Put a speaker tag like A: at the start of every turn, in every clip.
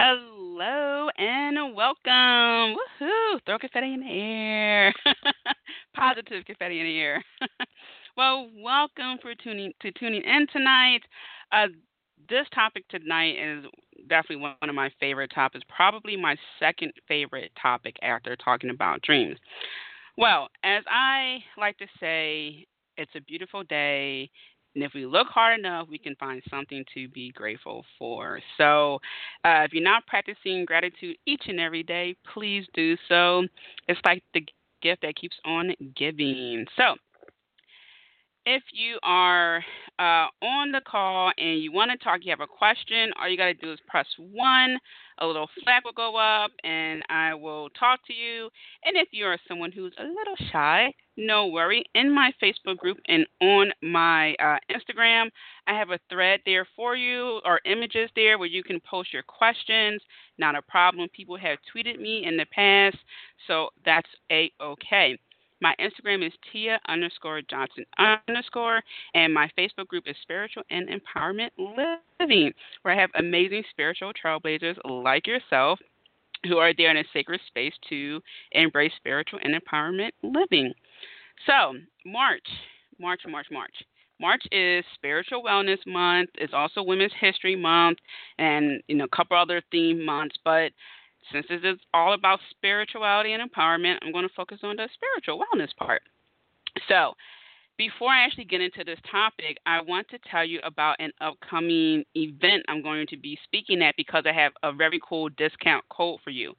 A: Hello and welcome. Woohoo! Throw confetti in the air. Positive confetti in the air. well, welcome for tuning to tuning in tonight. Uh, this topic tonight is definitely one of my favorite topics, probably my second favorite topic after talking about dreams. Well, as I like to say, it's a beautiful day. And if we look hard enough, we can find something to be grateful for. So, uh, if you're not practicing gratitude each and every day, please do so. It's like the gift that keeps on giving. So, if you are uh, on the call and you want to talk, you have a question, all you got to do is press one. A little flag will go up, and I will talk to you. And if you are someone who's a little shy, no worry. In my Facebook group and on my uh, Instagram, I have a thread there for you or images there where you can post your questions. Not a problem. People have tweeted me in the past, so that's a okay. My Instagram is Tia underscore Johnson underscore, and my Facebook group is Spiritual and Empowerment Living, where I have amazing spiritual trailblazers like yourself who are there in a sacred space to embrace spiritual and empowerment living. So, March, March, March, March. March is Spiritual Wellness Month. It's also Women's History Month, and you know a couple other theme months. But since this is all about spirituality and empowerment, I'm going to focus on the spiritual wellness part. So, before I actually get into this topic, I want to tell you about an upcoming event I'm going to be speaking at because I have a very cool discount code for you.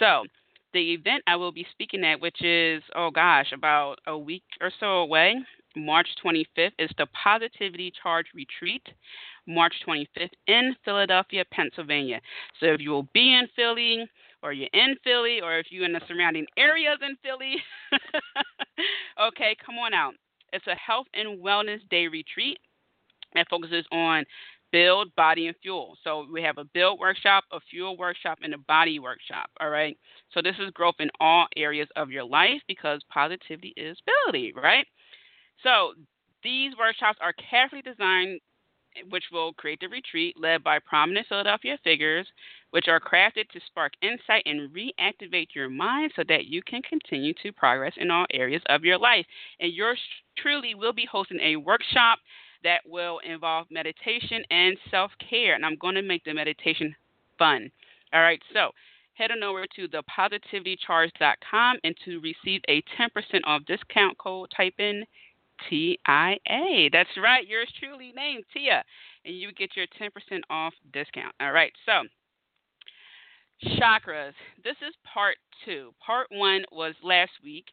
A: So, the event I will be speaking at, which is, oh gosh, about a week or so away, March 25th, is the Positivity Charge Retreat, March 25th in Philadelphia, Pennsylvania. So if you will be in Philly, or you're in Philly, or if you're in the surrounding areas in Philly, okay, come on out. It's a health and wellness day retreat that focuses on build, body, and fuel. So we have a build workshop, a fuel workshop, and a body workshop. All right. So this is growth in all areas of your life because positivity is ability, right? So these workshops are carefully designed which will create the retreat led by prominent Philadelphia figures, which are crafted to spark insight and reactivate your mind so that you can continue to progress in all areas of your life. And yours truly will be hosting a workshop that will involve meditation and self care. And I'm going to make the meditation fun. All right, so head on over to thepositivitycharge.com and to receive a 10% off discount code, type in TIA. That's right, yours truly named Tia, and you get your 10% off discount. All right, so chakras. This is part two. Part one was last week,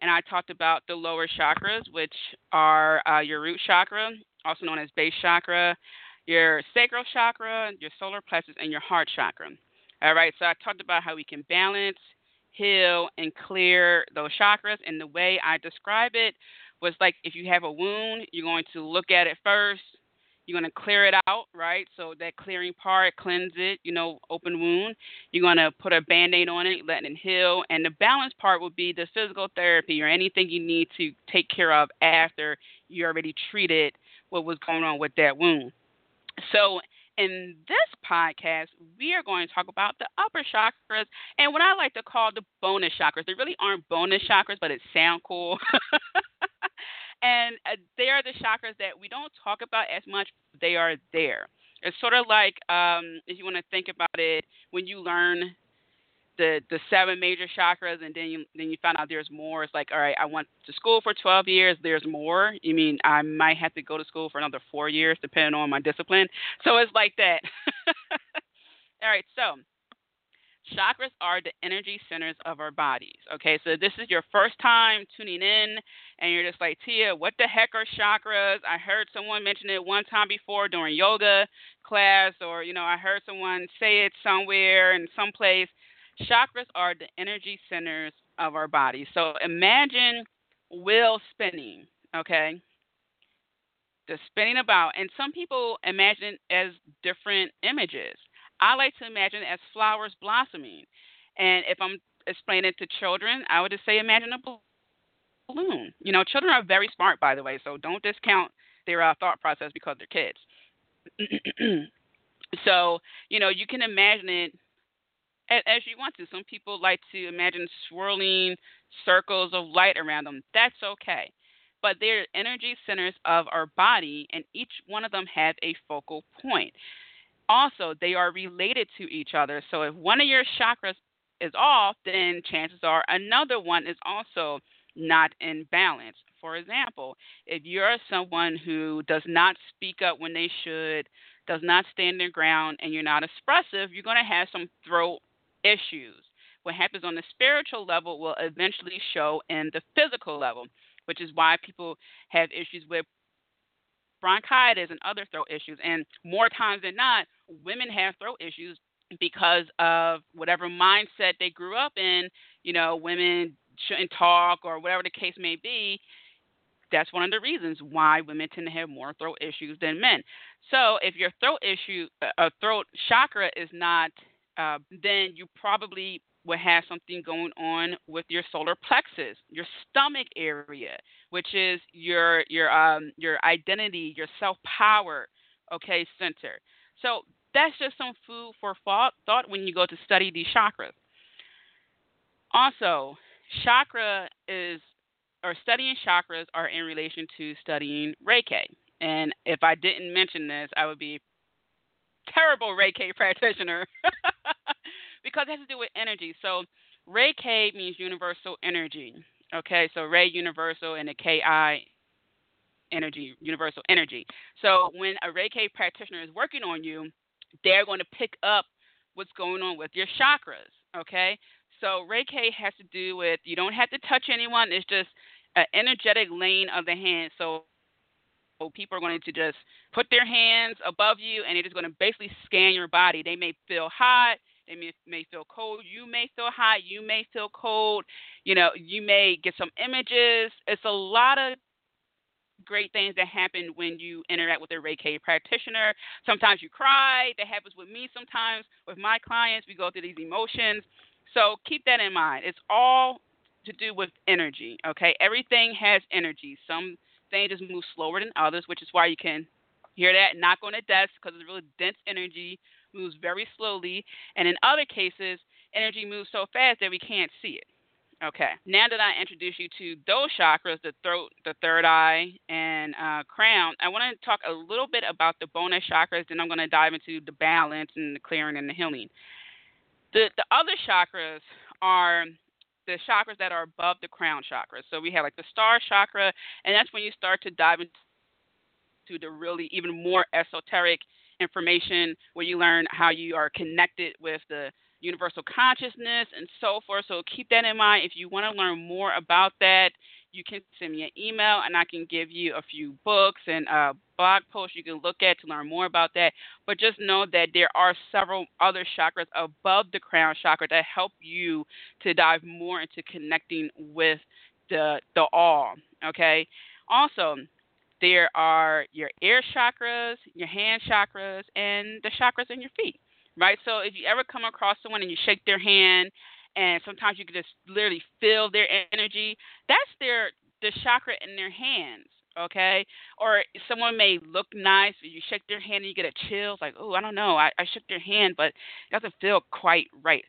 A: and I talked about the lower chakras, which are uh, your root chakra, also known as base chakra, your sacral chakra, your solar plexus, and your heart chakra. All right, so I talked about how we can balance, heal, and clear those chakras, and the way I describe it was like if you have a wound, you're going to look at it first. You're going to clear it out, right? So that clearing part, cleanse it, you know, open wound. You're going to put a band aid on it, letting it heal. And the balance part would be the physical therapy or anything you need to take care of after you already treated what was going on with that wound. So in this podcast, we are going to talk about the upper chakras and what I like to call the bonus chakras. They really aren't bonus chakras, but it sounds cool. and uh, they are the chakras that we don't talk about as much. They are there. It's sort of like um, if you want to think about it, when you learn the the seven major chakras, and then you then you find out there's more. It's like, all right, I went to school for 12 years. There's more. You mean I might have to go to school for another four years, depending on my discipline. So it's like that. all right, so Chakras are the energy centers of our bodies. Okay, so this is your first time tuning in, and you're just like, Tia, what the heck are chakras? I heard someone mention it one time before during yoga class, or you know, I heard someone say it somewhere in some place. Chakras are the energy centers of our bodies. So imagine wheel spinning. Okay, the spinning about, and some people imagine it as different images. I like to imagine as flowers blossoming. And if I'm explaining it to children, I would just say imagine a balloon. You know, children are very smart, by the way, so don't discount their uh, thought process because they're kids. so, you know, you can imagine it as you want to. Some people like to imagine swirling circles of light around them. That's okay. But they're energy centers of our body, and each one of them has a focal point also they are related to each other. So if one of your chakras is off, then chances are another one is also not in balance. For example, if you're someone who does not speak up when they should, does not stand their ground, and you're not expressive, you're going to have some throat issues. What happens on the spiritual level will eventually show in the physical level, which is why people have issues with bronchitis and other throat issues. And more times than not, women have throat issues because of whatever mindset they grew up in. You know, women shouldn't talk or whatever the case may be. That's one of the reasons why women tend to have more throat issues than men. So, if your throat issue, a uh, throat chakra is not, uh, then you probably will have something going on with your solar plexus, your stomach area, which is your your um your identity, your self power, okay, center. So that's just some food for thought, thought when you go to study these chakras. Also, chakra is or studying chakras are in relation to studying Reiki. And if I didn't mention this, I would be terrible Reiki practitioner because it has to do with energy. So Reiki means universal energy. Okay, so Rei universal and the KI energy, universal energy. So when a Reiki practitioner is working on you, they're going to pick up what's going on with your chakras. Okay, so Reiki has to do with you don't have to touch anyone. It's just an energetic lane of the hand. So people are going to just put their hands above you and they're just going to basically scan your body. They may feel hot, they may, may feel cold, you may feel hot, you may feel cold, you know, you may get some images. It's a lot of great things that happen when you interact with a Reiki practitioner. Sometimes you cry. That happens with me sometimes. With my clients, we go through these emotions. So keep that in mind. It's all to do with energy, okay? Everything has energy. Some things just move slower than others, which is why you can hear that knock on a desk because it's really dense energy, moves very slowly. And in other cases, energy moves so fast that we can't see it. Okay. Now that I introduce you to those chakras, the throat, the third eye, and uh, crown, I want to talk a little bit about the bonus chakras. Then I'm going to dive into the balance and the clearing and the healing. The the other chakras are the chakras that are above the crown chakra. So we have like the star chakra, and that's when you start to dive into the really even more esoteric information where you learn how you are connected with the universal consciousness, and so forth. So keep that in mind. If you want to learn more about that, you can send me an email and I can give you a few books and uh, blog posts you can look at to learn more about that. But just know that there are several other chakras above the crown chakra that help you to dive more into connecting with the the all. Okay. Also, there are your ear chakras, your hand chakras, and the chakras in your feet right? So if you ever come across someone and you shake their hand, and sometimes you can just literally feel their energy, that's their the chakra in their hands, okay? Or someone may look nice, you shake their hand and you get a chill, it's like, oh, I don't know, I, I shook their hand, but it doesn't feel quite right.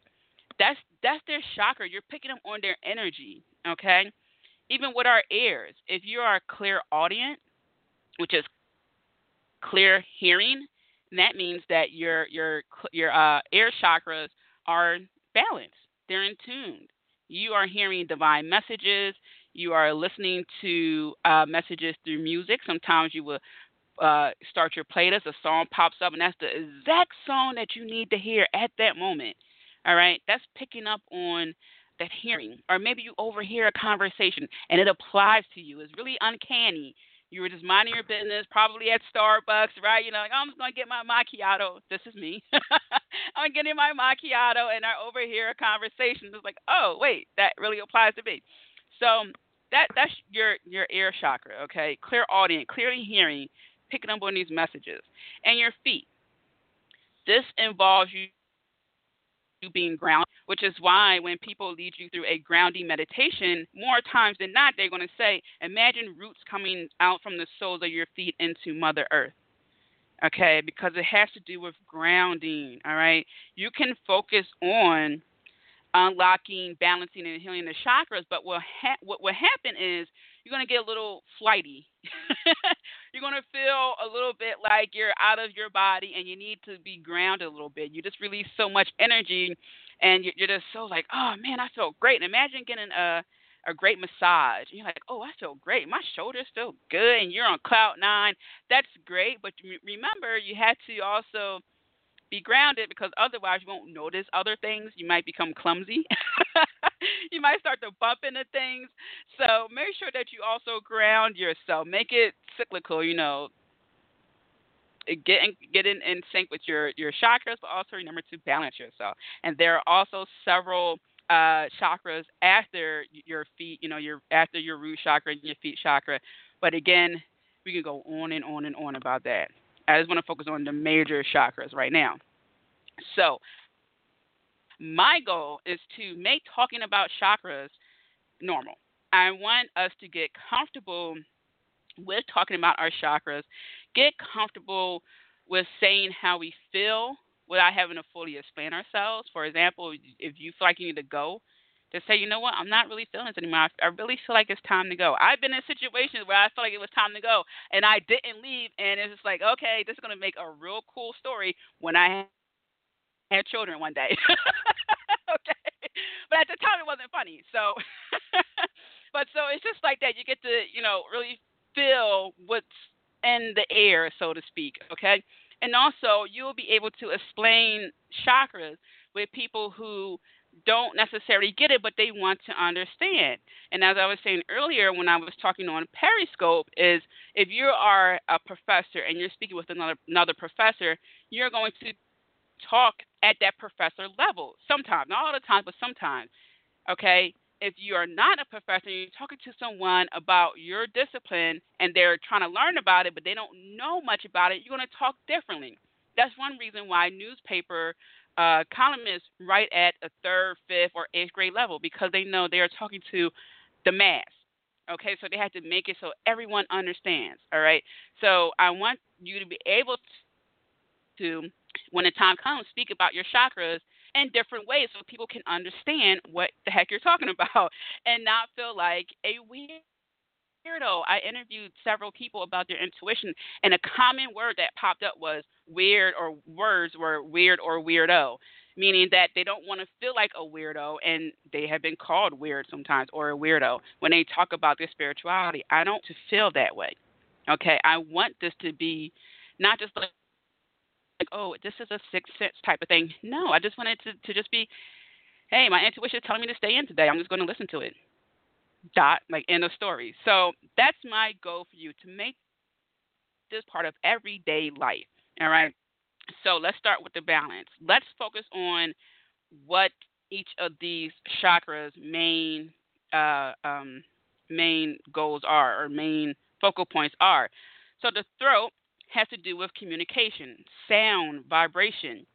A: That's that's their chakra. You're picking up on their energy, okay? Even with our ears, if you are a clairaudient, which is clear hearing, and that means that your your your uh, ear chakras are balanced. They're in tune. You are hearing divine messages. You are listening to uh, messages through music. Sometimes you will uh, start your playlist. A song pops up, and that's the exact song that you need to hear at that moment. All right, that's picking up on that hearing, or maybe you overhear a conversation and it applies to you. It's really uncanny. You were just minding your business, probably at Starbucks, right? You know, like, oh, I'm just gonna get my macchiato. This is me. I'm getting my macchiato, and I overhear a conversation. It's like, oh, wait, that really applies to me. So that that's your your ear chakra, okay? Clairaudience, clearly hearing, picking up on these messages, and your feet. This involves you you being grounded, which is why when people lead you through a grounding meditation, more times than not, they're going to say, Imagine roots coming out from the soles of your feet into Mother Earth. Okay, because it has to do with grounding. All right, you can focus on unlocking, balancing, and healing the chakras, but what ha- what will happen is you're going to get a little flighty. you're going to feel a little bit like you're out of your body and you need to be grounded a little bit. You just release so much energy and you're just so like, oh man, I feel great. And imagine getting a a great massage. And you're like, oh, I feel great. My shoulders feel good, and you're on cloud nine. That's great. But remember, you had to also be grounded because otherwise you won't notice other things. You might become clumsy. you might start to bump into things. So make sure that you also ground yourself. Make it cyclical, you know. Get in, get in, in sync with your, your chakras, but also remember to balance yourself. And there are also several uh, chakras after your feet, you know, your after your root chakra and your feet chakra. But again, we can go on and on and on about that. I just want to focus on the major chakras right now. So, my goal is to make talking about chakras normal. I want us to get comfortable with talking about our chakras, get comfortable with saying how we feel without having to fully explain ourselves. For example, if you feel like you need to go, to say, you know what, I'm not really feeling this anymore. I, really feel like it's time to go. I've been in situations where I felt like it was time to go, and I didn't leave, and it's just like, okay, this is gonna make a real cool story when I had children one day. okay, but at the time it wasn't funny. So, but so it's just like that. You get to, you know, really feel what's in the air, so to speak. Okay, and also you'll be able to explain chakras with people who don't necessarily get it, but they want to understand. And as I was saying earlier when I was talking on Periscope, is if you are a professor and you're speaking with another another professor, you're going to talk at that professor level. Sometimes, not all the time, but sometimes. Okay. If you are not a professor, you're talking to someone about your discipline and they're trying to learn about it, but they don't know much about it, you're going to talk differently. That's one reason why newspaper uh, columnists write at a third, fifth, or eighth grade level because they know they are talking to the mass. Okay, so they have to make it so everyone understands. All right, so I want you to be able to, when the time comes, speak about your chakras in different ways so people can understand what the heck you're talking about and not feel like a weird weirdo. I interviewed several people about their intuition, and a common word that popped up was weird, or words were weird or weirdo, meaning that they don't want to feel like a weirdo, and they have been called weird sometimes or a weirdo when they talk about their spirituality. I don't feel that way. Okay, I want this to be not just like like, oh, this is a sixth sense type of thing. No, I just wanted to, to just be, hey, my intuition is telling me to stay in today. I'm just going to listen to it. Dot like end of story. So that's my goal for you to make this part of everyday life all right? So let's start with the balance. Let's focus on what each of these chakras main uh, um, main goals are or main focal points are. So the throat has to do with communication sound vibration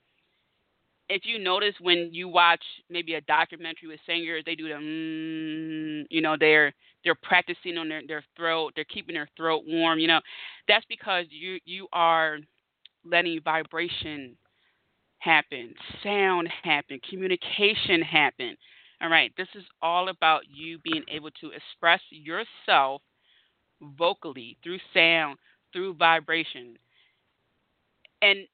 A: if you notice when you watch maybe a documentary with singers, they do the mm, you know, they're they're practicing on their, their throat, they're keeping their throat warm, you know. That's because you you are letting vibration happen, sound happen, communication happen. All right, this is all about you being able to express yourself vocally through sound, through vibration. And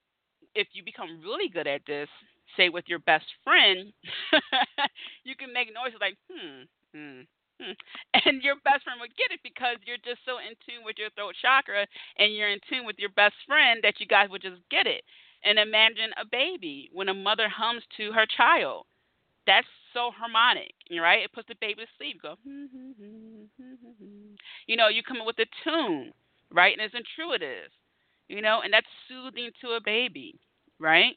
A: if you become really good at this, say with your best friend, you can make noises like hmm, hmm, hmm, and your best friend would get it because you're just so in tune with your throat chakra and you're in tune with your best friend that you guys would just get it. And imagine a baby when a mother hums to her child. That's so harmonic, right? It puts the baby to sleep. Go, hmm, hmm, hmm, you know, you come up with a tune, right? And it's intuitive, you know, and that's soothing to a baby, right?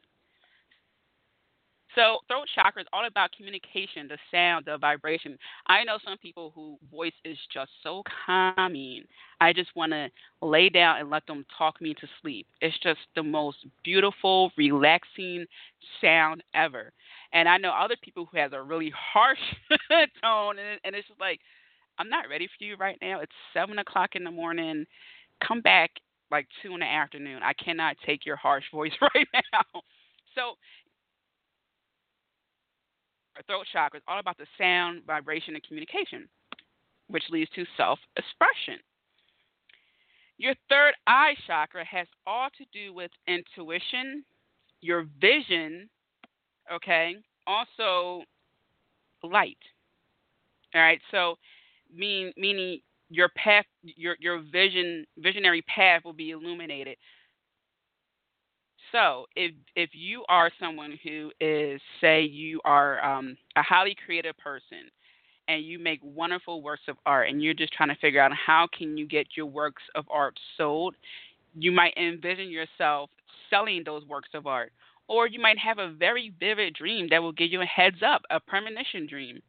A: So throat chakra is all about communication, the sound, the vibration. I know some people who voice is just so calming. I just want to lay down and let them talk me to sleep. It's just the most beautiful, relaxing sound ever. And I know other people who has a really harsh tone, and, and it's just like, I'm not ready for you right now. It's seven o'clock in the morning. Come back like two in the afternoon. I cannot take your harsh voice right now. So throat chakra is all about the sound, vibration, and communication, which leads to self expression. Your third eye chakra has all to do with intuition, your vision, okay, also light. All right, so mean, meaning your path, your your vision, visionary path will be illuminated. So, if if you are someone who is, say, you are um, a highly creative person, and you make wonderful works of art, and you're just trying to figure out how can you get your works of art sold, you might envision yourself selling those works of art, or you might have a very vivid dream that will give you a heads up, a premonition dream.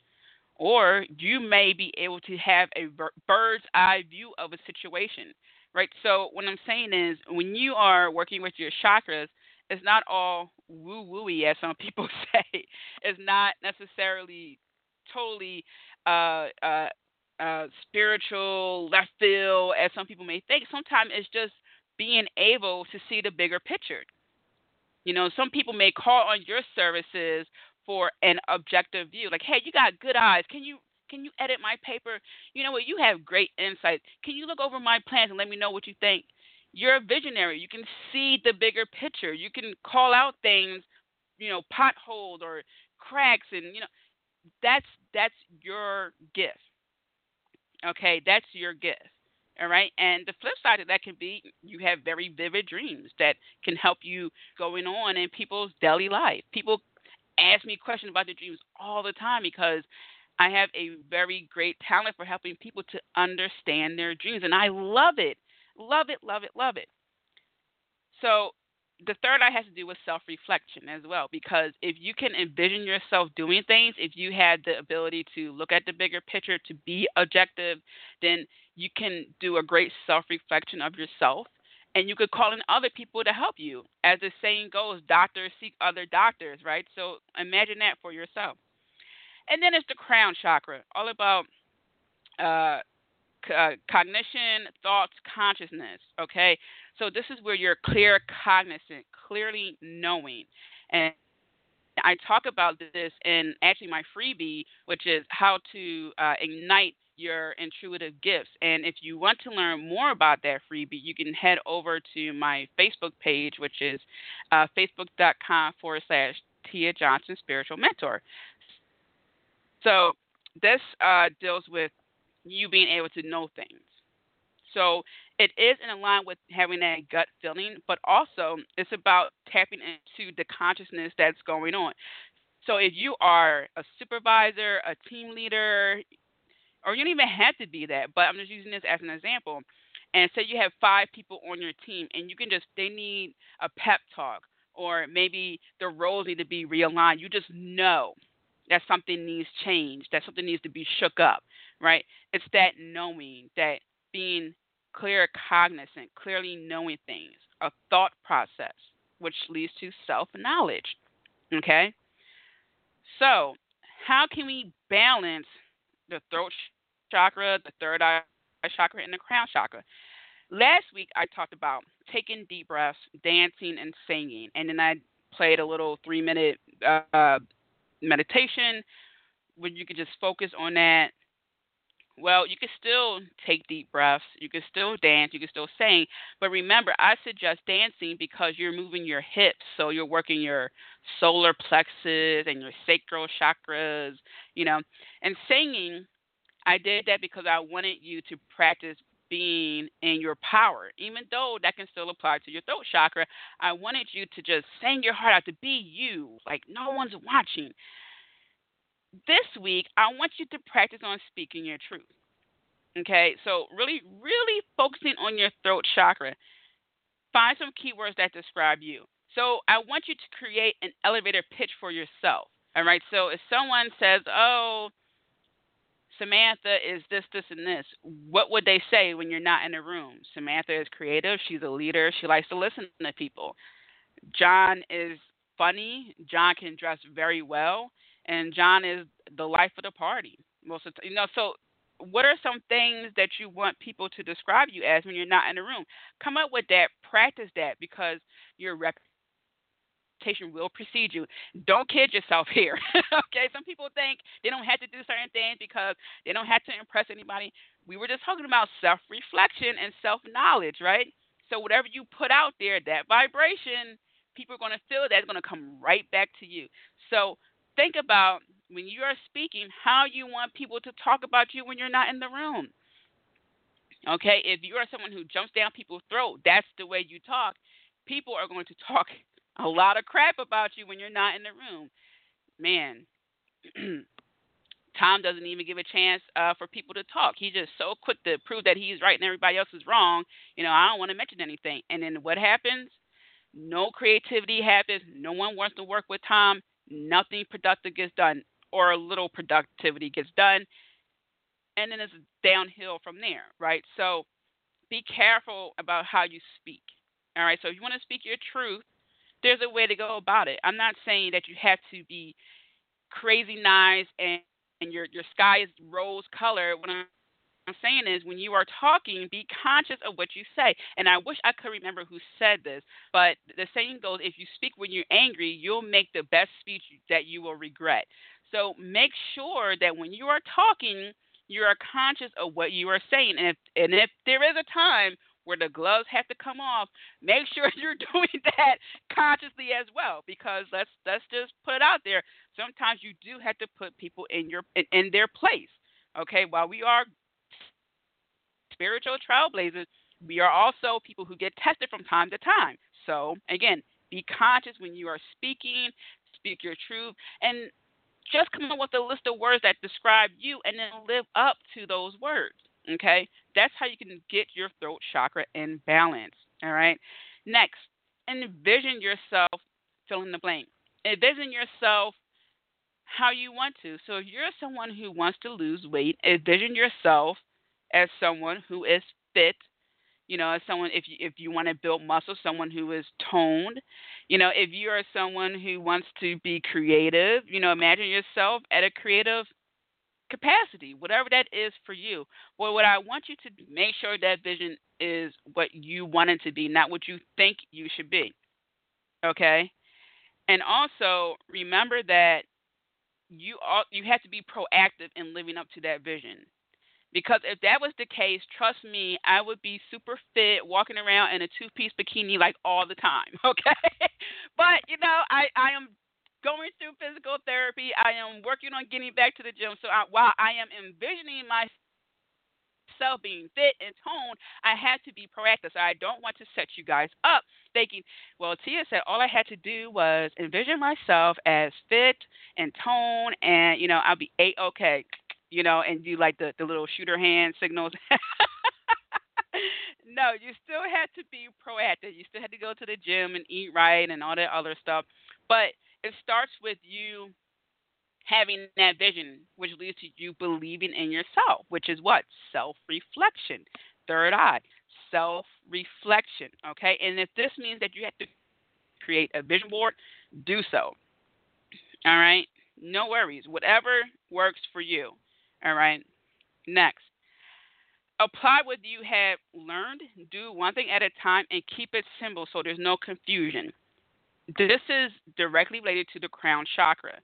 A: Or you may be able to have a bird's eye view of a situation right? So what I'm saying is when you are working with your chakras, it's not all woo wooey as some people say. It's not necessarily totally uh, uh, uh, spiritual left field as some people may think. Sometimes it's just being able to see the bigger picture. You know, some people may call on your services for an objective view, like, "Hey, you got good eyes. Can you can you edit my paper? You know what? You have great insight. Can you look over my plans and let me know what you think? You're a visionary. You can see the bigger picture. You can call out things, you know, potholes or cracks, and you know, that's that's your gift. Okay, that's your gift. All right. And the flip side of that can be you have very vivid dreams that can help you going on in people's daily life. People ask me questions about their dreams all the time because I have a very great talent for helping people to understand their dreams, and I love it. Love it, love it, love it. So, the third eye has to do with self reflection as well, because if you can envision yourself doing things, if you had the ability to look at the bigger picture, to be objective, then you can do a great self reflection of yourself. And you could call in other people to help you. As the saying goes, doctors seek other doctors, right? So imagine that for yourself. And then it's the crown chakra, all about uh, uh, cognition, thoughts, consciousness. Okay, so this is where you're clear, cognizant, clearly knowing, and I talk about this in actually my freebie, which is how to uh, ignite your intuitive gifts. And if you want to learn more about that freebie, you can head over to my Facebook page, which is uh, facebook.com forward slash Tia Johnson Spiritual Mentor. So this uh, deals with you being able to know things. So it is in line with having that gut feeling, but also it's about tapping into the consciousness that's going on. So if you are a supervisor, a team leader, or you don't even have to be that, but I'm just using this as an example. And say you have five people on your team, and you can just they need a pep talk, or maybe the roles need to be realigned. You just know that something needs change, that something needs to be shook up, right? It's that knowing, that being clear, cognizant, clearly knowing things, a thought process, which leads to self knowledge. Okay? So, how can we balance the throat chakra, the third eye chakra, and the crown chakra? Last week, I talked about taking deep breaths, dancing, and singing. And then I played a little three minute uh, meditation where you can just focus on that. Well, you can still take deep breaths, you can still dance, you can still sing, but remember, I suggest dancing because you're moving your hips, so you're working your solar plexus and your sacral chakras, you know. And singing, I did that because I wanted you to practice being in your power, even though that can still apply to your throat chakra. I wanted you to just sing your heart out to be you, like no one's watching. This week, I want you to practice on speaking your truth. Okay, so really, really focusing on your throat chakra. Find some keywords that describe you. So I want you to create an elevator pitch for yourself. All right, so if someone says, oh, Samantha is this, this, and this, what would they say when you're not in the room? Samantha is creative. She's a leader. She likes to listen to people. John is funny. John can dress very well, and John is the life of the party. Most of the, you know, so what are some things that you want people to describe you as when you're not in the room? Come up with that. Practice that because your reputation will precede you. Don't kid yourself here. okay, some people think they don't have to do certain things because they don't have to impress anybody. We were just talking about self reflection and self knowledge, right? So, whatever you put out there, that vibration, people are going to feel that's going to come right back to you. So, think about when you are speaking how you want people to talk about you when you're not in the room. Okay, if you are someone who jumps down people's throat, that's the way you talk. People are going to talk a lot of crap about you when you're not in the room. Man, Tom doesn't even give a chance uh, for people to talk. He's just so quick to prove that he's right and everybody else is wrong. You know, I don't want to mention anything. And then what happens? No creativity happens. No one wants to work with Tom. Nothing productive gets done, or a little productivity gets done. And then it's downhill from there, right? So be careful about how you speak. All right. So if you want to speak your truth, there's a way to go about it. I'm not saying that you have to be crazy nice and, and your your sky is rose color. What I'm, I'm saying is when you are talking, be conscious of what you say. And I wish I could remember who said this, but the saying goes if you speak when you're angry, you'll make the best speech that you will regret. So make sure that when you are talking, you are conscious of what you are saying. And if, and if there is a time where the gloves have to come off, make sure you're doing that consciously as well. Because let's let's just put it out there. Sometimes you do have to put people in your in, in their place. Okay, while we are spiritual trailblazers, we are also people who get tested from time to time. So again, be conscious when you are speaking, speak your truth, and just come up with a list of words that describe you and then live up to those words. Okay? That's how you can get your throat chakra in balance. All right? Next, envision yourself fill in the blank. Envision yourself how you want to. So if you're someone who wants to lose weight, envision yourself as someone who is fit. You know, as someone if you if you want to build muscle, someone who is toned. You know, if you are someone who wants to be creative, you know, imagine yourself at a creative capacity, whatever that is for you. Well, what I want you to make sure that vision is what you want it to be, not what you think you should be. Okay? And also remember that you all, you have to be proactive in living up to that vision. Because if that was the case, trust me, I would be super fit, walking around in a two-piece bikini like all the time. Okay, but you know, I I am going through physical therapy. I am working on getting back to the gym. So I, while I am envisioning myself being fit and toned, I had to be proactive. So I don't want to set you guys up thinking, well, Tia said all I had to do was envision myself as fit and toned, and you know I'll be a okay, you know, and do like the the little shooter hand signals. no, you still had to be proactive. You still had to go to the gym and eat right and all that other stuff. But it starts with you having that vision, which leads to you believing in yourself, which is what? Self reflection. Third eye, self reflection. Okay? And if this means that you have to create a vision board, do so. All right? No worries. Whatever works for you. All right? Next. Apply what you have learned, do one thing at a time, and keep it simple so there's no confusion. This is directly related to the crown chakra.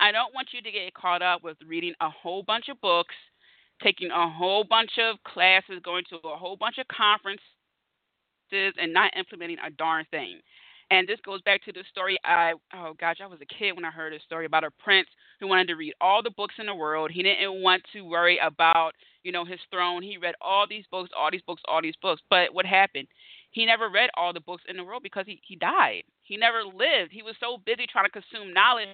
A: I don't want you to get caught up with reading a whole bunch of books, taking a whole bunch of classes, going to a whole bunch of conferences, and not implementing a darn thing. And this goes back to the story I oh gosh, I was a kid when I heard a story about a prince who wanted to read all the books in the world. He didn't want to worry about, you know, his throne. He read all these books, all these books, all these books. But what happened? He never read all the books in the world because he, he died. He never lived. He was so busy trying to consume knowledge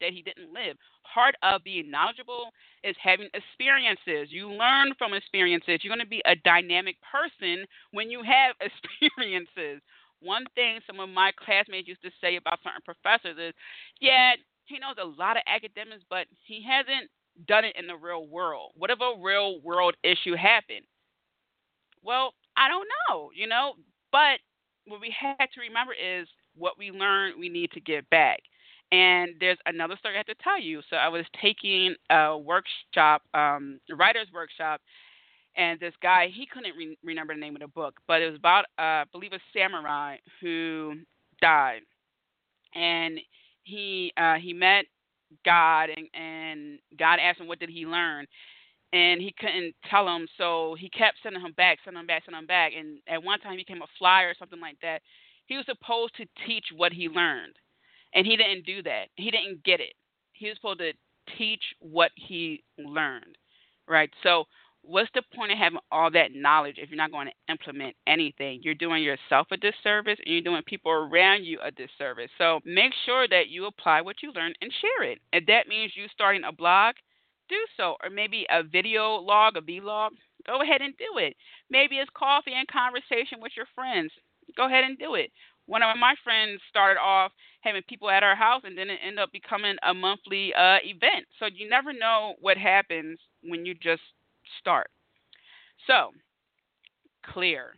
A: that he didn't live. Part of being knowledgeable is having experiences. You learn from experiences. You're going to be a dynamic person when you have experiences. One thing some of my classmates used to say about certain professors is, yeah, he knows a lot of academics, but he hasn't done it in the real world. What if a real world issue happened? Well, I don't know, you know, but what we have to remember is what we learn, we need to give back. And there's another story I have to tell you. So I was taking a workshop, um, a writer's workshop, and this guy, he couldn't re- remember the name of the book, but it was about, uh, I believe, a samurai who died. And he uh, he met God, and, and God asked him, what did he learn? and he couldn't tell him, so he kept sending him back, sending him back, sending him back. And at one time, he became a flyer or something like that. He was supposed to teach what he learned, and he didn't do that. He didn't get it. He was supposed to teach what he learned, right? So, what's the point of having all that knowledge if you're not going to implement anything? You're doing yourself a disservice, and you're doing people around you a disservice. So, make sure that you apply what you learn and share it. If that means you starting a blog, do so. Or maybe a video log, a vlog, go ahead and do it. Maybe it's coffee and conversation with your friends. Go ahead and do it. One of my friends started off having people at our house, and then it ended up becoming a monthly uh, event. So you never know what happens when you just start. So, clear.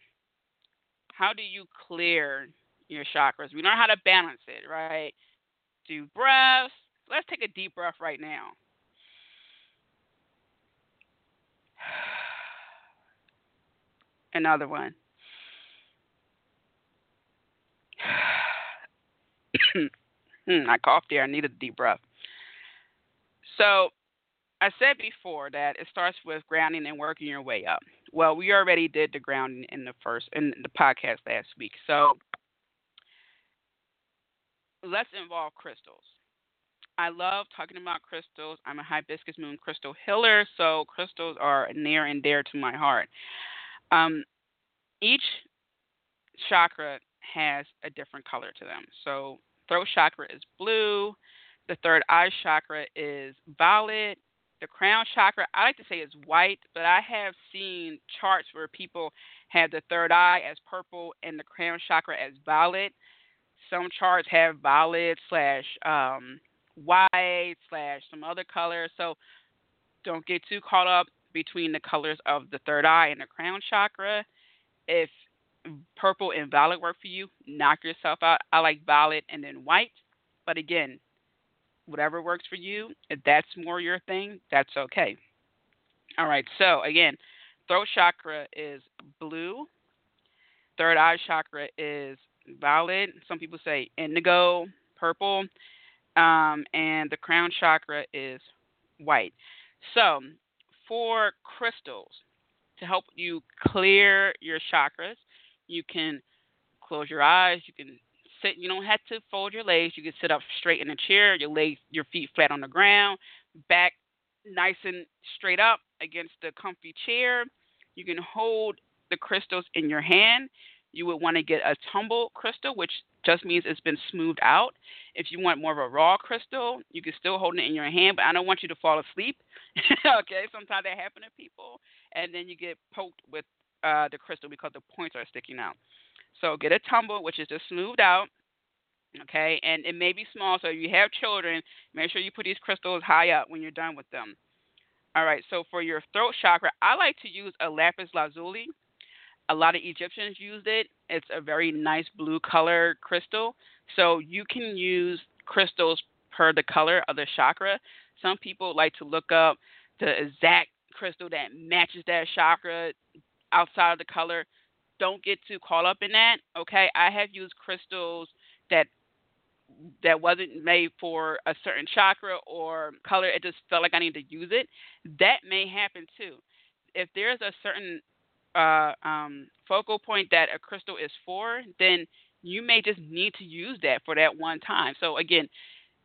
A: How do you clear your chakras? We learn how to balance it, right? Do breaths. Let's take a deep breath right now. Another one. Hmm, I coughed there. I needed a deep breath. So, I said before that it starts with grounding and working your way up. Well, we already did the grounding in the first in the podcast last week. So, let's involve crystals. I love talking about crystals. I'm a hibiscus moon crystal healer, so crystals are near and dear to my heart. Um, each chakra has a different color to them. So, throat chakra is blue, the third eye chakra is violet, the crown chakra, I like to say is white, but I have seen charts where people have the third eye as purple and the crown chakra as violet. Some charts have violet slash um, white slash some other color. So don't get too caught up between the colors of the third eye and the crown chakra. If purple and violet work for you, knock yourself out. I like violet and then white. But again, whatever works for you, if that's more your thing, that's okay. All right, so again, throat chakra is blue. Third eye chakra is violet. Some people say indigo, purple um, and the crown chakra is white. So, for crystals to help you clear your chakras, you can close your eyes. You can sit. You don't have to fold your legs. You can sit up straight in a chair. Your legs, your feet flat on the ground, back nice and straight up against the comfy chair. You can hold the crystals in your hand. You would want to get a tumble crystal, which just means it's been smoothed out. If you want more of a raw crystal, you can still hold it in your hand, but I don't want you to fall asleep. okay, sometimes that happens to people, and then you get poked with uh, the crystal because the points are sticking out. So get a tumble, which is just smoothed out. Okay, and it may be small, so if you have children, make sure you put these crystals high up when you're done with them. All right, so for your throat chakra, I like to use a lapis lazuli a lot of Egyptians used it. It's a very nice blue color crystal. So you can use crystals per the color of the chakra. Some people like to look up the exact crystal that matches that chakra outside of the color. Don't get too caught up in that. Okay, I have used crystals that that wasn't made for a certain chakra or color. It just felt like I need to use it. That may happen too. If there's a certain uh, um, focal point that a crystal is for, then you may just need to use that for that one time. So again,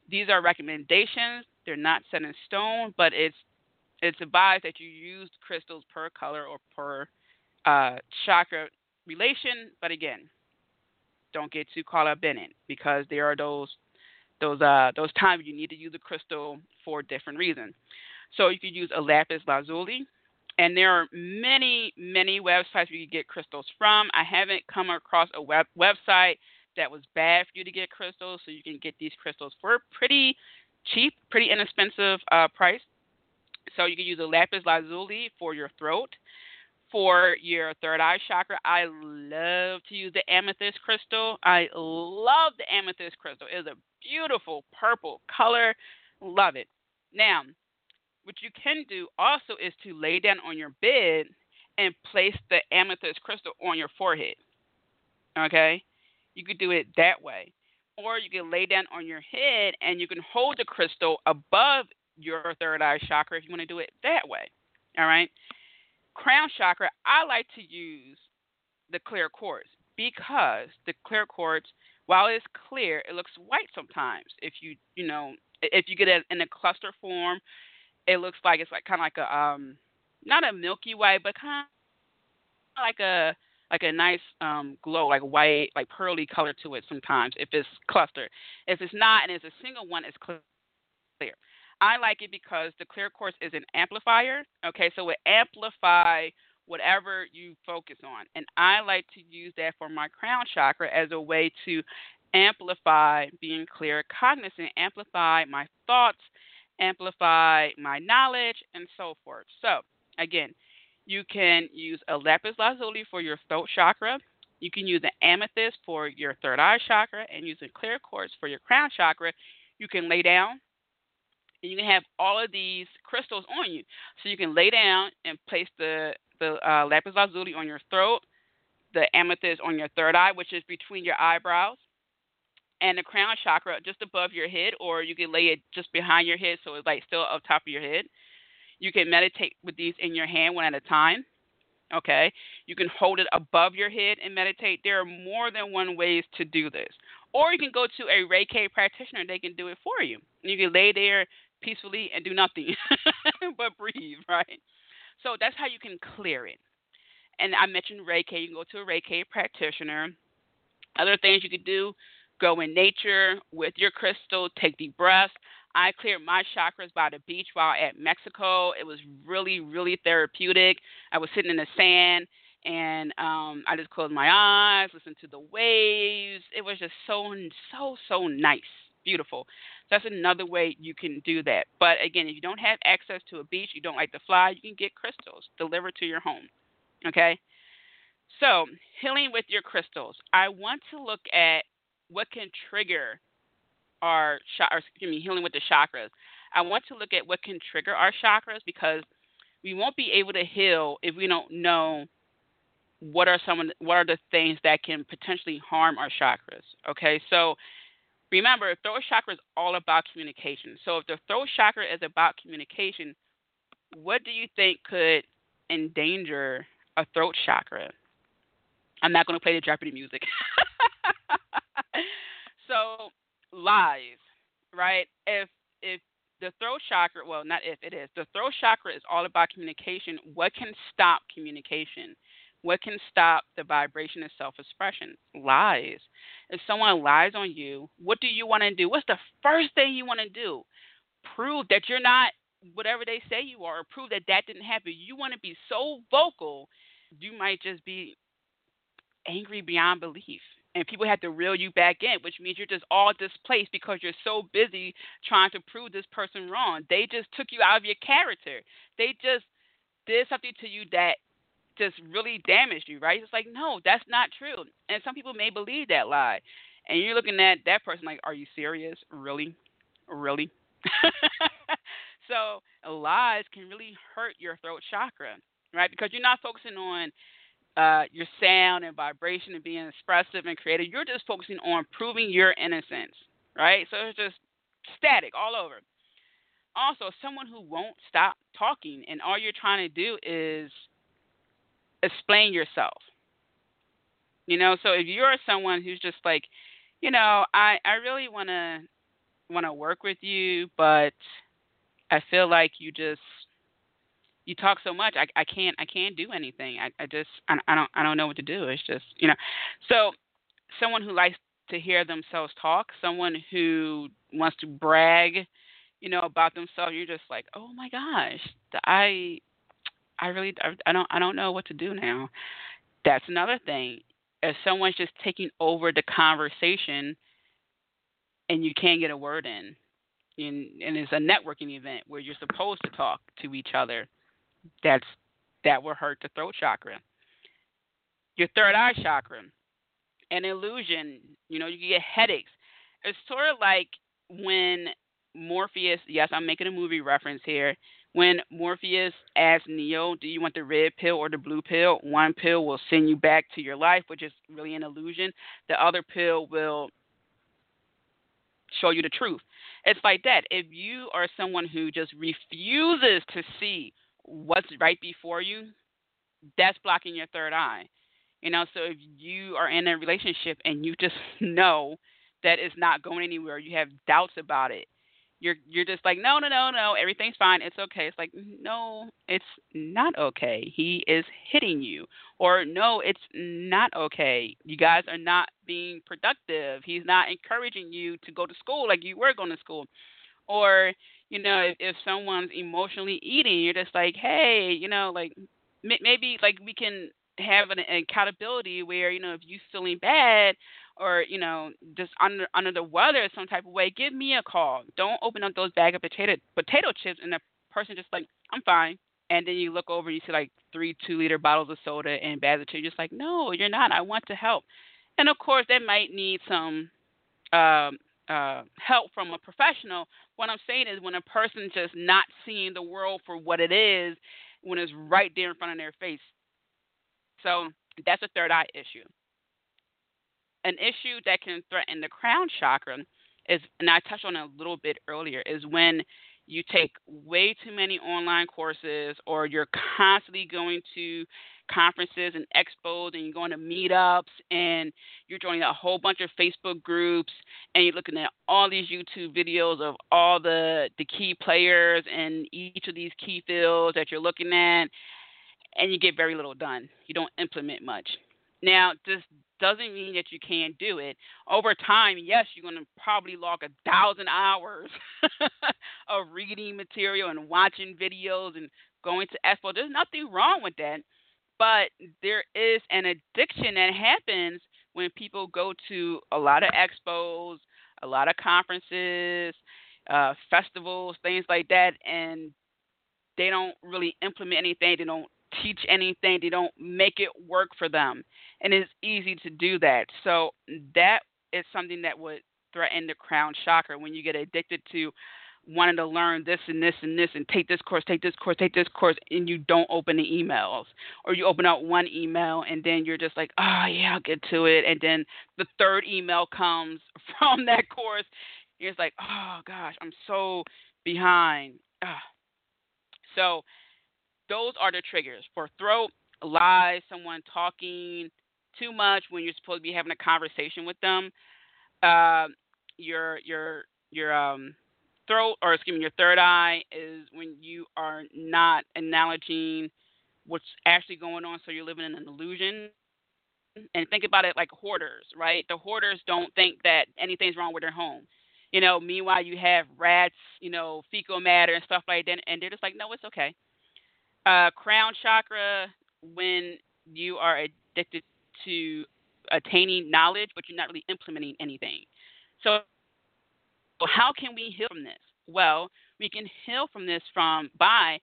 A: these are recommendations. They're not set in stone, but it's it's advised that you use crystals per color or per uh, chakra relation. But again, don't get too caught up in it because there are those those uh those times you need to use a crystal for different reasons. So you could use a lapis lazuli, and there are many many websites you can get crystals from. I haven't come across a web website that was bad for you to get crystals, so you can get these crystals for a pretty cheap, pretty inexpensive uh, price. So you can use a lapis lazuli for your throat. For your third eye chakra, I love to use the amethyst crystal. I love the amethyst crystal. It's a beautiful purple color. Love it. Now, what you can do also is to lay down on your bed and place the amethyst crystal on your forehead. Okay? You could do it that way. Or you can lay down on your head and you can hold the crystal above your third eye chakra if you want to do it that way. All right. Crown chakra, I like to use the clear quartz because the clear quartz, while it's clear, it looks white sometimes. If you you know if you get it in a cluster form, it looks like it's like kind of like a um not a milky white, but kind of like a like a nice um glow, like white, like pearly color to it sometimes if it's clustered. If it's not and it's a single one, it's clear. I like it because the clear quartz is an amplifier. Okay, so it amplify whatever you focus on. And I like to use that for my crown chakra as a way to amplify being clear, cognizant, amplify my thoughts, amplify my knowledge, and so forth. So, again, you can use a lapis lazuli for your throat chakra. You can use an amethyst for your third eye chakra and use a clear quartz for your crown chakra. You can lay down and you can have all of these crystals on you. So you can lay down and place the the uh, lapis lazuli on your throat, the amethyst on your third eye, which is between your eyebrows, and the crown chakra just above your head, or you can lay it just behind your head, so it's like still up top of your head. You can meditate with these in your hand one at a time. Okay, you can hold it above your head and meditate. There are more than one ways to do this. Or you can go to a Reiki practitioner, they can do it for you. You can lay there peacefully and do nothing but breathe, right? So that's how you can clear it. And I mentioned Reiki. You can go to a Reiki practitioner. Other things you could do go in nature with your crystal, take deep breaths. I cleared my chakras by the beach while at Mexico. It was really, really therapeutic. I was sitting in the sand and um, I just closed my eyes, listened to the waves. It was just so, so, so nice, beautiful. That's another way you can do that. But again, if you don't have access to a beach, you don't like to fly, you can get crystals delivered to your home. Okay? So, healing with your crystals. I want to look at what can trigger our or excuse me, healing with the chakras. I want to look at what can trigger our chakras because we won't be able to heal if we don't know what are some what are the things that can potentially harm our chakras. Okay, so remember, throat chakra is all about communication. So if the throat chakra is about communication, what do you think could endanger a throat chakra? I'm not going to play the Jeopardy music. so lies, right? If if the throat chakra, well, not if it is, the throat chakra is all about communication. What can stop communication? What can stop the vibration of self expression? Lies. If someone lies on you, what do you want to do? What's the first thing you want to do? Prove that you're not whatever they say you are, or prove that that didn't happen. You want to be so vocal, you might just be angry beyond belief. And people have to reel you back in, which means you're just all displaced because you're so busy trying to prove this person wrong. They just took you out of your character. They just did something to you that just really damaged you, right? It's like, no, that's not true. And some people may believe that lie. And you're looking at that person like, are you serious? Really? Really? so lies can really hurt your throat chakra, right? Because you're not focusing on uh, your sound and vibration and being expressive and creative. You're just focusing on proving your innocence, right? So it's just static all over. Also, someone who won't stop talking and all you're trying to do is explain yourself. You know, so if you're someone who's just like, you know, I I really want to want to work with you, but I feel like you just you talk so much. I I can't I can't do anything. I I just I, I don't I don't know what to do. It's just you know. So someone who likes to hear themselves talk, someone who wants to brag, you know, about themselves, you're just like, oh my gosh, I, I really, I don't, I don't know what to do now. That's another thing. If someone's just taking over the conversation, and you can't get a word in, in and it's a networking event where you're supposed to talk to each other, that's that will hurt the throat chakra. Your third eye chakra an illusion. You know, you get headaches. It's sort of like when Morpheus, yes, I'm making a movie reference here. When Morpheus asked Neo, Do you want the red pill or the blue pill? One pill will send you back to your life, which is really an illusion. The other pill will show you the truth. It's like that. If you are someone who just refuses to see what's right before you, that's blocking your third eye. You know, so if you are in a relationship and you just know that it's not going anywhere, you have doubts about it. You're you're just like, no, no, no, no, everything's fine, it's okay. It's like, no, it's not okay. He is hitting you, or no, it's not okay. You guys are not being productive. He's not encouraging you to go to school like you were going to school, or you know, if, if someone's emotionally eating, you're just like, hey, you know, like maybe like we can have an, accountability where you know if you're feeling bad or you know just under under the weather some type of way, give me a call. Don't open up those bag of potato potato chips and the person just like I'm fine. And then you look over and you see like three two liter bottles of soda and bags of chips. You're just like, no, you're not. I want to help. And of course, they might need some um, uh, help from a professional. What I'm saying is when a person's just not seeing the world for what it is, when it's right there in front of their face, so that's a third eye issue. An issue that can threaten the crown chakra is, and I touched on it a little bit earlier, is when you take way too many online courses or you're constantly going to conferences and expos and you're going to meetups and you're joining a whole bunch of Facebook groups and you're looking at all these YouTube videos of all the the key players in each of these key fields that you're looking at and you get very little done. You don't implement much. Now, this doesn't mean that you can't do it. Over time, yes, you're going to probably log a thousand hours of reading material and watching videos and going to expo. There's nothing wrong with that. But there is an addiction that happens when people go to a lot of expos, a lot of conferences, uh, festivals, things like that, and they don't really implement anything. They don't teach anything, they don't make it work for them. And it's easy to do that. So that is something that would threaten the crown chakra when you get addicted to wanting to learn this and this and this and take this course, take this course, take this course, and you don't open the emails. Or you open out one email and then you're just like, oh, yeah, I'll get to it. And then the third email comes from that course. You're just like, oh, gosh, I'm so behind. Ugh. So those are the triggers for throat, lies, someone talking too much when you're supposed to be having a conversation with them. Uh, your your your um, throat, or excuse me, your third eye is when you are not acknowledging what's actually going on, so you're living in an illusion. And think about it like hoarders, right? The hoarders don't think that anything's wrong with their home. You know, meanwhile you have rats, you know, fecal matter and stuff like that, and they're just like, no, it's okay. Uh, crown chakra, when you are addicted to attaining knowledge, but you're not really implementing anything. So, how can we heal from this? Well, we can heal from this from by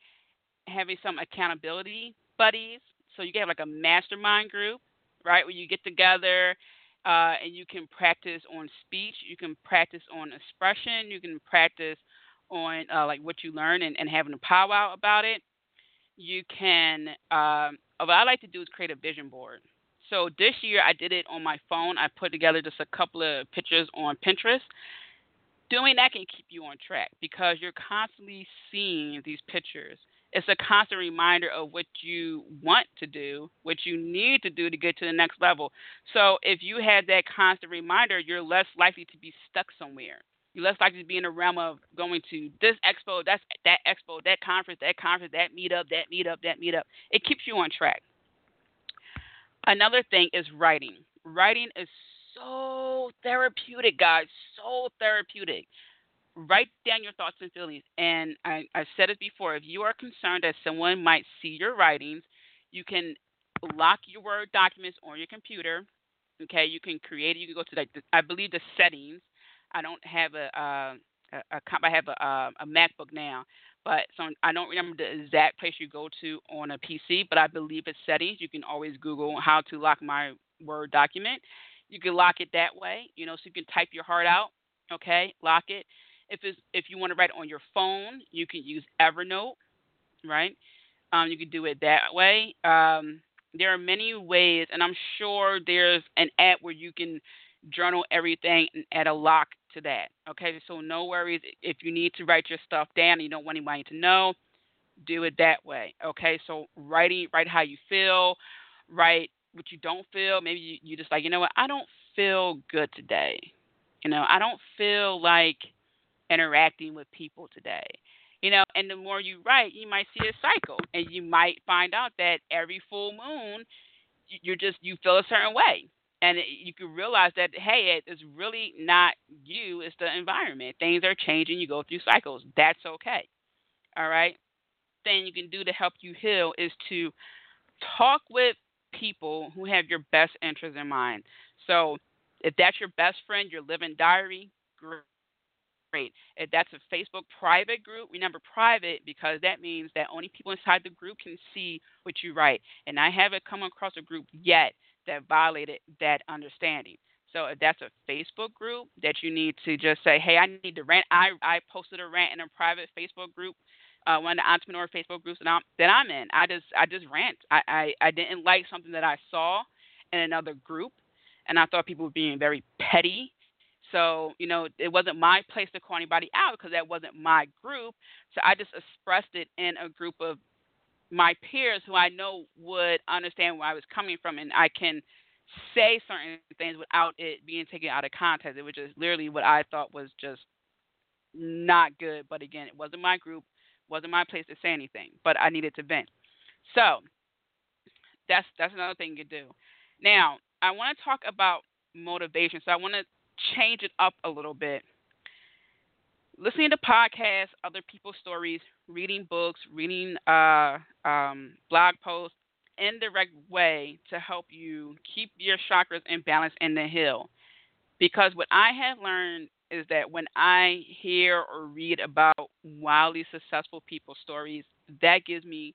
A: having some accountability buddies. So you can have like a mastermind group, right, where you get together uh, and you can practice on speech, you can practice on expression, you can practice on uh, like what you learn and, and having a powwow about it you can um, what I like to do is create a vision board. So this year I did it on my phone. I put together just a couple of pictures on Pinterest. Doing that can keep you on track because you're constantly seeing these pictures. It's a constant reminder of what you want to do, what you need to do to get to the next level. So if you have that constant reminder, you're less likely to be stuck somewhere. You're less likely to be in the realm of going to this expo, that's that expo, that conference, that conference, that meetup, that meetup, that meetup. It keeps you on track. Another thing is writing. Writing is so therapeutic, guys. So therapeutic. Write down your thoughts and feelings. And I, I've said it before if you are concerned that someone might see your writings, you can lock your Word documents on your computer. Okay, you can create it. You can go to like the, I believe the settings. I don't have a, uh, a, a I have a, a, a MacBook now, but so I don't remember the exact place you go to on a PC. But I believe it's settings. You can always Google how to lock my Word document. You can lock it that way, you know, so you can type your heart out. Okay, lock it. If it's if you want to write on your phone, you can use Evernote, right? Um, you can do it that way. Um, there are many ways, and I'm sure there's an app where you can journal everything and add a lock to that. Okay, so no worries. If you need to write your stuff down you don't want anybody to know, do it that way. Okay, so writing, write how you feel, write what you don't feel. Maybe you, you just like, you know what, I don't feel good today. You know, I don't feel like interacting with people today. You know, and the more you write, you might see a cycle, and you might find out that every full moon, you're just you feel a certain way, and you can realize that hey, it's really not you; it's the environment. Things are changing. You go through cycles. That's okay. All right. Thing you can do to help you heal is to talk with people who have your best interests in mind. So, if that's your best friend, your living diary, great. If that's a Facebook private group, remember private because that means that only people inside the group can see what you write. And I haven't come across a group yet that violated that understanding. So if that's a Facebook group that you need to just say, hey, I need to rant. I, I posted a rant in a private Facebook group, uh, one of the entrepreneur Facebook groups that I'm, that I'm in. I just I just rant. I, I, I didn't like something that I saw in another group, and I thought people were being very petty so, you know, it wasn't my place to call anybody out because that wasn't my group. So I just expressed it in a group of my peers who I know would understand where I was coming from and I can say certain things without it being taken out of context. It was just literally what I thought was just not good. But again, it wasn't my group, wasn't my place to say anything. But I needed to vent. So that's that's another thing you do. Now, I want to talk about motivation. So I want to change it up a little bit. Listening to podcasts, other people's stories, reading books, reading uh, um, blog posts in the way to help you keep your chakras in balance in the hill. Because what I have learned is that when I hear or read about wildly successful people's stories, that gives me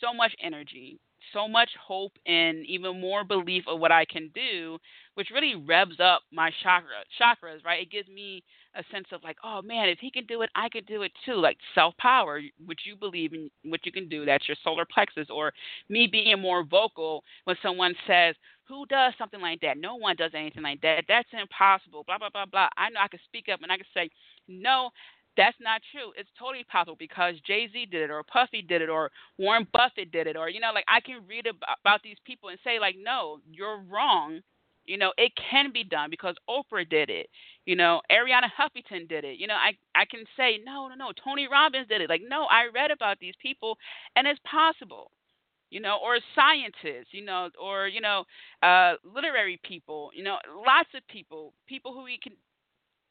A: so much energy, so much hope and even more belief of what I can do, which really revs up my chakra chakras, right? It gives me a sense of like, oh man, if he can do it, I can do it too. Like self power, which you believe in what you can do, that's your solar plexus, or me being more vocal when someone says, Who does something like that? No one does anything like that. That's impossible. Blah blah blah blah. I know I can speak up and I can say, No, that's not true. It's totally possible because Jay Z did it, or Puffy did it, or Warren Buffett did it, or you know, like I can read about these people and say, like, no, you're wrong. You know, it can be done because Oprah did it. You know, Arianna Huffington did it. You know, I I can say, no, no, no, Tony Robbins did it. Like, no, I read about these people, and it's possible you know, or scientists, you know, or you know, uh, literary people, you know, lots of people, people who we can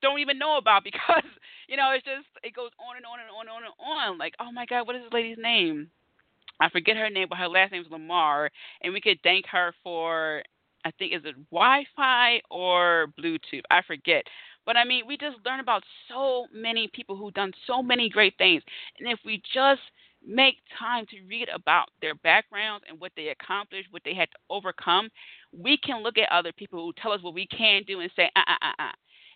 A: don't even know about because you know it's just it goes on and on and on and on and on. Like, oh my God, what is this lady's name? I forget her name, but her last name is Lamarr, and we could thank her for I think is it Wi-Fi or Bluetooth? I forget. But I mean, we just learn about so many people who've done so many great things, and if we just make time to read about their backgrounds and what they accomplished, what they had to overcome, we can look at other people who tell us what we can do and say, uh, uh, uh, uh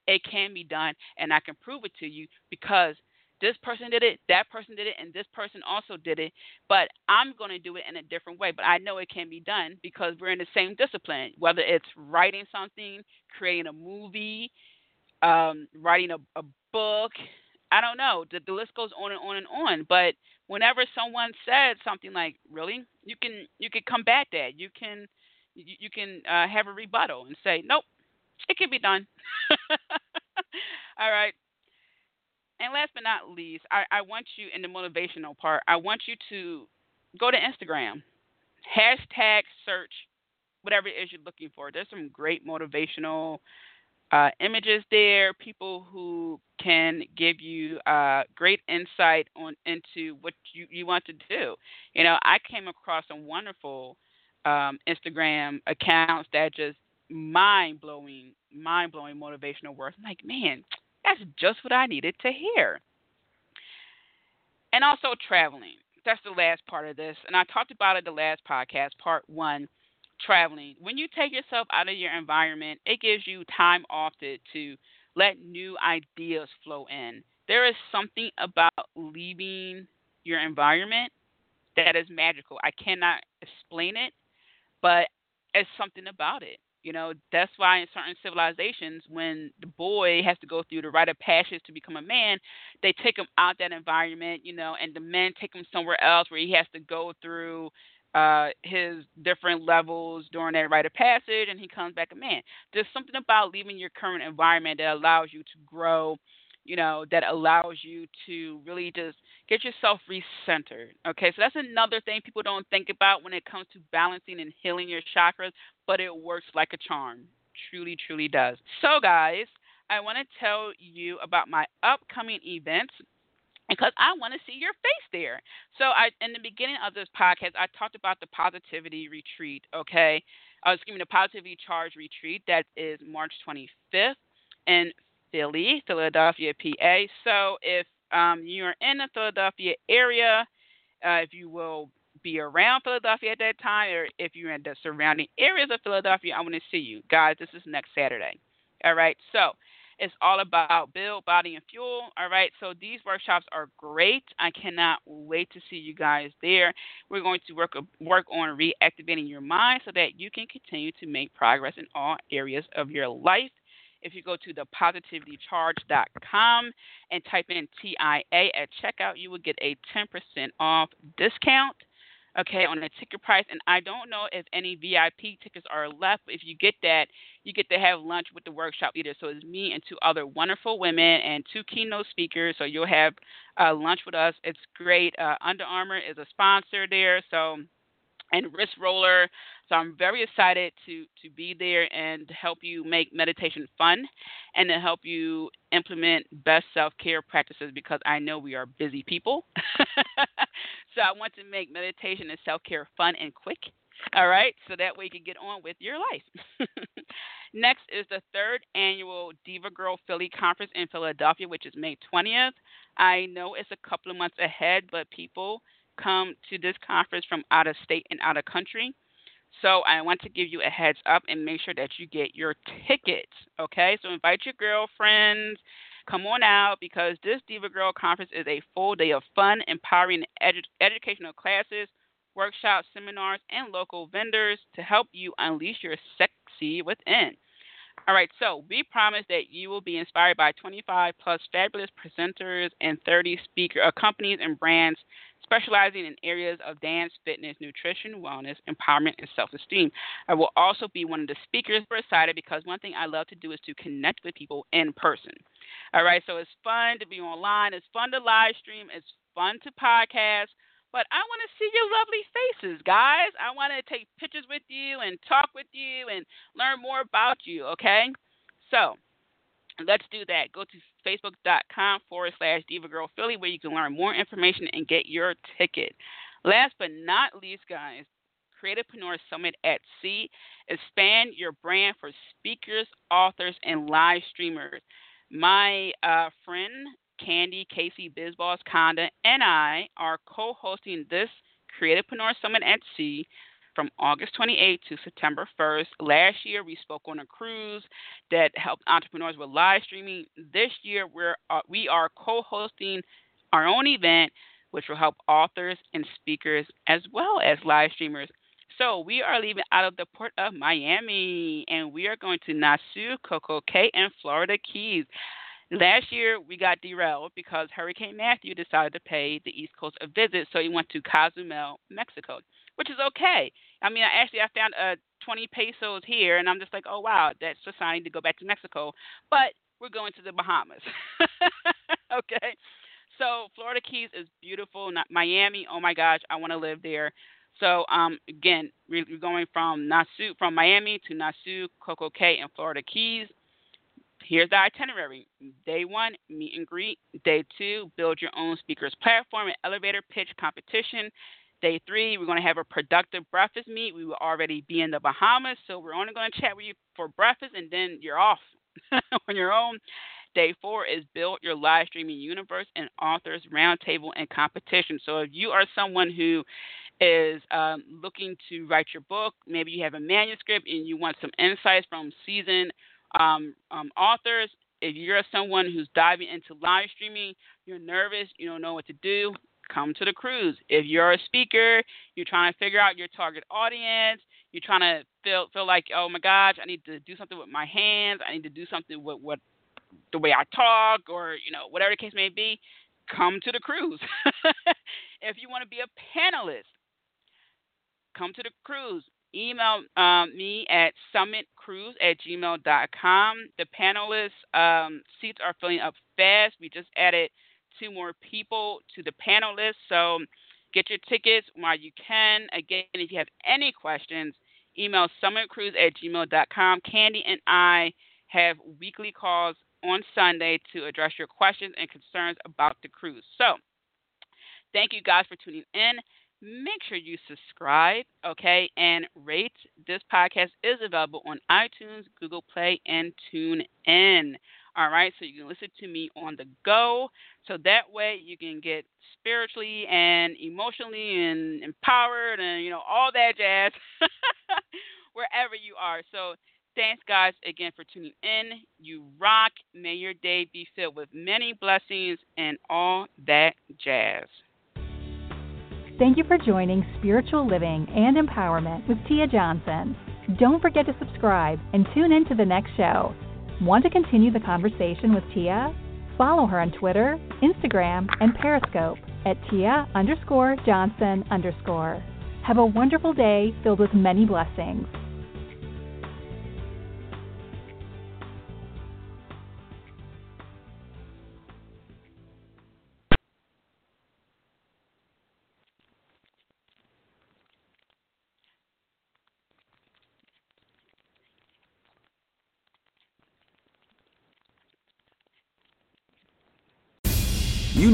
A: it can be done, and I can prove it to you because this person did it, that person did it, and this person also did it. But I'm going to do it in a different way. But I know it can be done because we're in the same discipline, whether it's writing something, creating a movie, um, writing a, a book. I don't know. The, the list goes on and on and on. But whenever someone said something like, "Really," you can you can combat that. You can you, you can uh, have a rebuttal and say, "Nope, it can be done. All right. And last but not least, I, I want you in the motivational part. I want you to go to Instagram, hashtag search whatever it is you're looking for. There's some great motivational uh, images there, people who can give you uh, great insight on into what you, you want to do. You know, I came across some wonderful um, Instagram accounts that just mind blowing, mind blowing motivational words. I'm like, man, that's just what I needed to hear. And also traveling. That's the last part of this. And I talked about it the last podcast, part one traveling. When you take yourself out of your environment, it gives you time off to, to let new ideas flow in. There is something about leaving your environment that is magical. I cannot explain it, but it's something about it. You know, that's why in certain civilizations, when the boy has to go through the rite of passage to become a man, they take him out that environment, you know, and the men take him somewhere else where he has to go through uh, his different levels during that rite of passage, and he comes back a man. There's something about leaving your current environment that allows you to grow, you know, that allows you to really just get yourself recentered. Okay, so that's another thing people don't think about when it comes to balancing and healing your chakras, but it works like a charm. Truly, truly does. So, guys, I want to tell you about my upcoming events because I want to see your face there. So I in the beginning of this podcast I talked about the positivity retreat, okay? I was giving the positivity charge retreat that is March 25th in Philly, Philadelphia, PA. So if um, you're in the Philadelphia area, uh, if you will be around Philadelphia at that time, or if you're in the surrounding areas of Philadelphia, I want to see you. Guys, this is next Saturday. All right. So it's all about build, body, and fuel. All right. So these workshops are great. I cannot wait to see you guys there. We're going to work work on reactivating your mind so that you can continue to make progress in all areas of your life. If you go to thepositivitycharge.com and type in TIA at checkout, you will get a 10% off discount okay, on the ticket price. And I don't know if any VIP tickets are left. But if you get that, you get to have lunch with the workshop leader. So it's me and two other wonderful women and two keynote speakers. So you'll have uh, lunch with us. It's great. Uh, Under Armour is a sponsor there. So and wrist roller. So I'm very excited to to be there and help you make meditation fun and to help you implement best self-care practices because I know we are busy people. so I want to make meditation and self-care fun and quick. All right, so that way you can get on with your life. Next is the third annual Diva Girl Philly Conference in Philadelphia, which is May 20th. I know it's a couple of months ahead, but people come to this conference from out of state and out of country. So I want to give you a heads up and make sure that you get your tickets. Okay, so invite your girlfriends. Come on out because this Diva Girl conference is a full day of fun, empowering edu- educational classes, workshops, seminars, and local vendors to help you unleash your sexy within. All right, so we promise that you will be inspired by 25 plus fabulous presenters and 30 speaker uh, companies and brands specializing in areas of dance, fitness, nutrition, wellness, empowerment, and self esteem. I will also be one of the speakers. We're because one thing I love to do is to connect with people in person. All right, so it's fun to be online, it's fun to live stream, it's fun to podcast. But I want to see your lovely faces, guys. I want to take pictures with you and talk with you and learn more about you, okay? So, let's do that. Go to facebook.com forward slash Diva Girl Philly where you can learn more information and get your ticket. Last but not least, guys, Creativepreneur Summit at Sea. Expand your brand for speakers, authors, and live streamers. My uh, friend Candy, Casey, Bizboss, Conda, and I are co hosting this Creativepreneur Summit at Sea from August 28th to September 1st. Last year, we spoke on a cruise that helped entrepreneurs with live streaming. This year, we're, uh, we are co hosting our own event, which will help authors and speakers as well as live streamers. So we are leaving out of the port of Miami and we are going to Nassau, Coco Cay, and Florida Keys. Last year we got derailed because Hurricane Matthew decided to pay the East Coast a visit, so he went to Cozumel, Mexico, which is okay. I mean, I actually I found uh 20 pesos here, and I'm just like, oh wow, that's a sign to go back to Mexico. But we're going to the Bahamas. okay, So Florida Keys is beautiful. Not Miami, oh my gosh, I want to live there. So um, again, we're going from Nassau, from Miami to Nassau, Coco Cay, and Florida Keys. Here's the itinerary. Day one, meet and greet. Day two, build your own speakers platform and elevator pitch competition. Day three, we're going to have a productive breakfast meet. We will already be in the Bahamas, so we're only going to chat with you for breakfast, and then you're off on your own. Day four is build your live streaming universe and authors roundtable and competition. So if you are someone who is um, looking to write your book, maybe you have a manuscript and you want some insights from seasoned um, um, authors. If you're someone who's diving into live streaming, you're nervous, you don't know what to do, come to the cruise. If you're a speaker, you're trying to figure out your target audience, you're trying to feel feel like, oh my gosh, I need to do something with my hands, I need to do something with what the way I talk, or you know whatever the case may be, come to the cruise. if you want to be a panelist, come to the cruise. Email um, me at summitcruise at gmail.com. The panelists um, seats are filling up fast. We just added two more people to the panelists, so get your tickets while you can. Again, if you have any questions, email summitcruise at gmail.com. Candy and I have weekly calls on Sunday to address your questions and concerns about the cruise. So, thank you guys for tuning in. Make sure you subscribe, okay, and rate. This podcast is available on iTunes, Google Play, and TuneIn. All right, so you can listen to me on the go. So that way you can get spiritually and emotionally and empowered and you know all that jazz wherever you are. So Thanks, guys, again for tuning in. You rock. May your day be filled with many blessings and all that jazz.
B: Thank you for joining Spiritual Living and Empowerment with Tia Johnson. Don't forget to subscribe and tune in to the next show. Want to continue the conversation with Tia? Follow her on Twitter, Instagram, and Periscope at Tia underscore Johnson underscore. Have a wonderful day filled with many blessings.